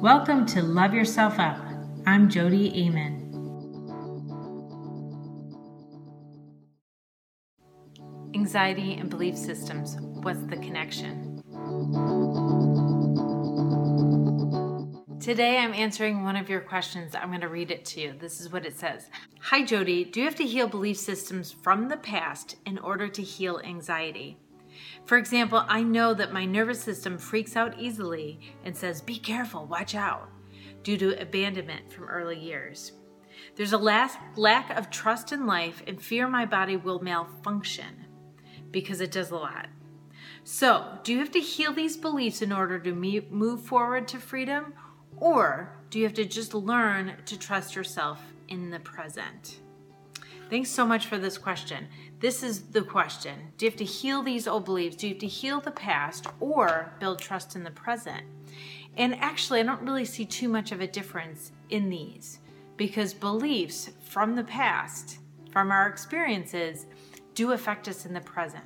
Welcome to Love Yourself Up. I'm Jodi Aman. Anxiety and belief systems. What's the connection? Today I'm answering one of your questions. I'm going to read it to you. This is what it says Hi, Jodi. Do you have to heal belief systems from the past in order to heal anxiety? For example, I know that my nervous system freaks out easily and says, Be careful, watch out, due to abandonment from early years. There's a lack of trust in life and fear my body will malfunction because it does a lot. So, do you have to heal these beliefs in order to move forward to freedom? Or do you have to just learn to trust yourself in the present? Thanks so much for this question. This is the question Do you have to heal these old beliefs? Do you have to heal the past or build trust in the present? And actually, I don't really see too much of a difference in these because beliefs from the past, from our experiences, do affect us in the present,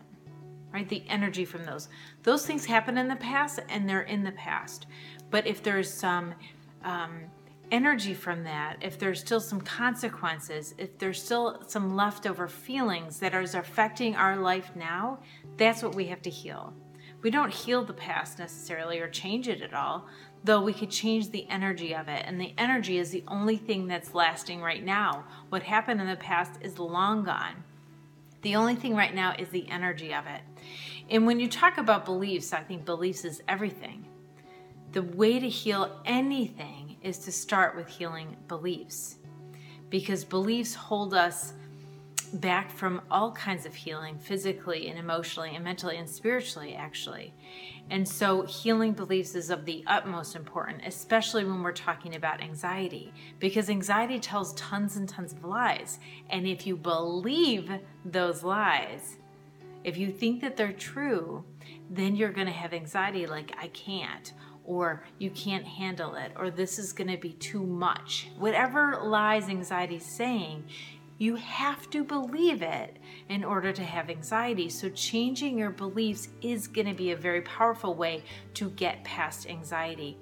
right? The energy from those. Those things happen in the past and they're in the past. But if there's some um, energy from that, if there's still some consequences, if there's still some leftover feelings that are affecting our life now, that's what we have to heal. We don't heal the past necessarily or change it at all, though we could change the energy of it. And the energy is the only thing that's lasting right now. What happened in the past is long gone. The only thing right now is the energy of it. And when you talk about beliefs, I think beliefs is everything. The way to heal anything is to start with healing beliefs. Because beliefs hold us back from all kinds of healing physically and emotionally and mentally and spiritually actually. And so healing beliefs is of the utmost importance especially when we're talking about anxiety. Because anxiety tells tons and tons of lies. And if you believe those lies if you think that they're true then you're going to have anxiety like i can't or you can't handle it, or this is going to be too much. Whatever lies anxiety is saying, you have to believe it in order to have anxiety. So, changing your beliefs is going to be a very powerful way to get past anxiety.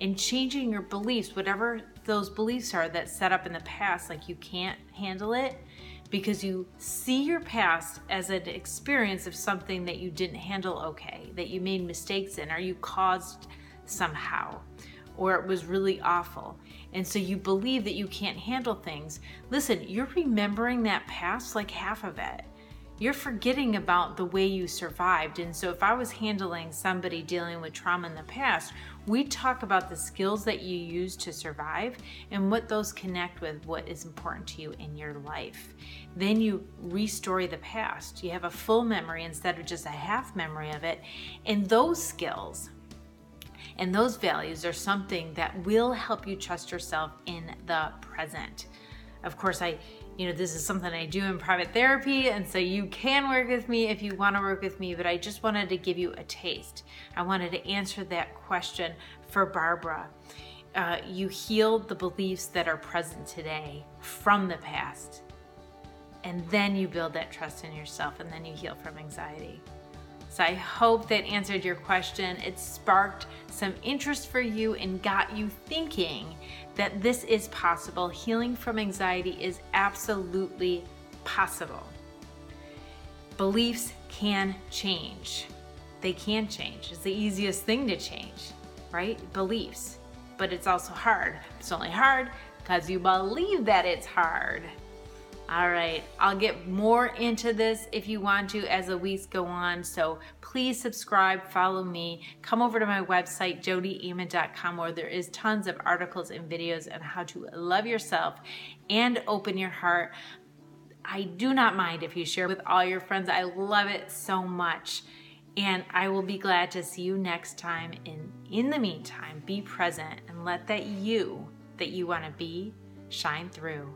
And changing your beliefs, whatever those beliefs are that set up in the past, like you can't handle it, because you see your past as an experience of something that you didn't handle okay, that you made mistakes in, or you caused somehow or it was really awful. And so you believe that you can't handle things. Listen, you're remembering that past like half of it. You're forgetting about the way you survived. And so if I was handling somebody dealing with trauma in the past, we talk about the skills that you use to survive and what those connect with what is important to you in your life. Then you restore the past. You have a full memory instead of just a half memory of it. And those skills and those values are something that will help you trust yourself in the present. Of course, I you know, this is something I do in private therapy, and so you can work with me if you want to work with me, but I just wanted to give you a taste. I wanted to answer that question for Barbara. Uh, you heal the beliefs that are present today from the past, and then you build that trust in yourself, and then you heal from anxiety. So I hope that answered your question. It sparked some interest for you and got you thinking that this is possible. Healing from anxiety is absolutely possible. Beliefs can change. They can change. It's the easiest thing to change, right? Beliefs. But it's also hard. It's only hard because you believe that it's hard. All right, I'll get more into this if you want to as the weeks go on. So please subscribe, follow me, come over to my website, jodiaman.com, where there is tons of articles and videos on how to love yourself and open your heart. I do not mind if you share with all your friends. I love it so much. And I will be glad to see you next time. And in the meantime, be present and let that you that you want to be shine through.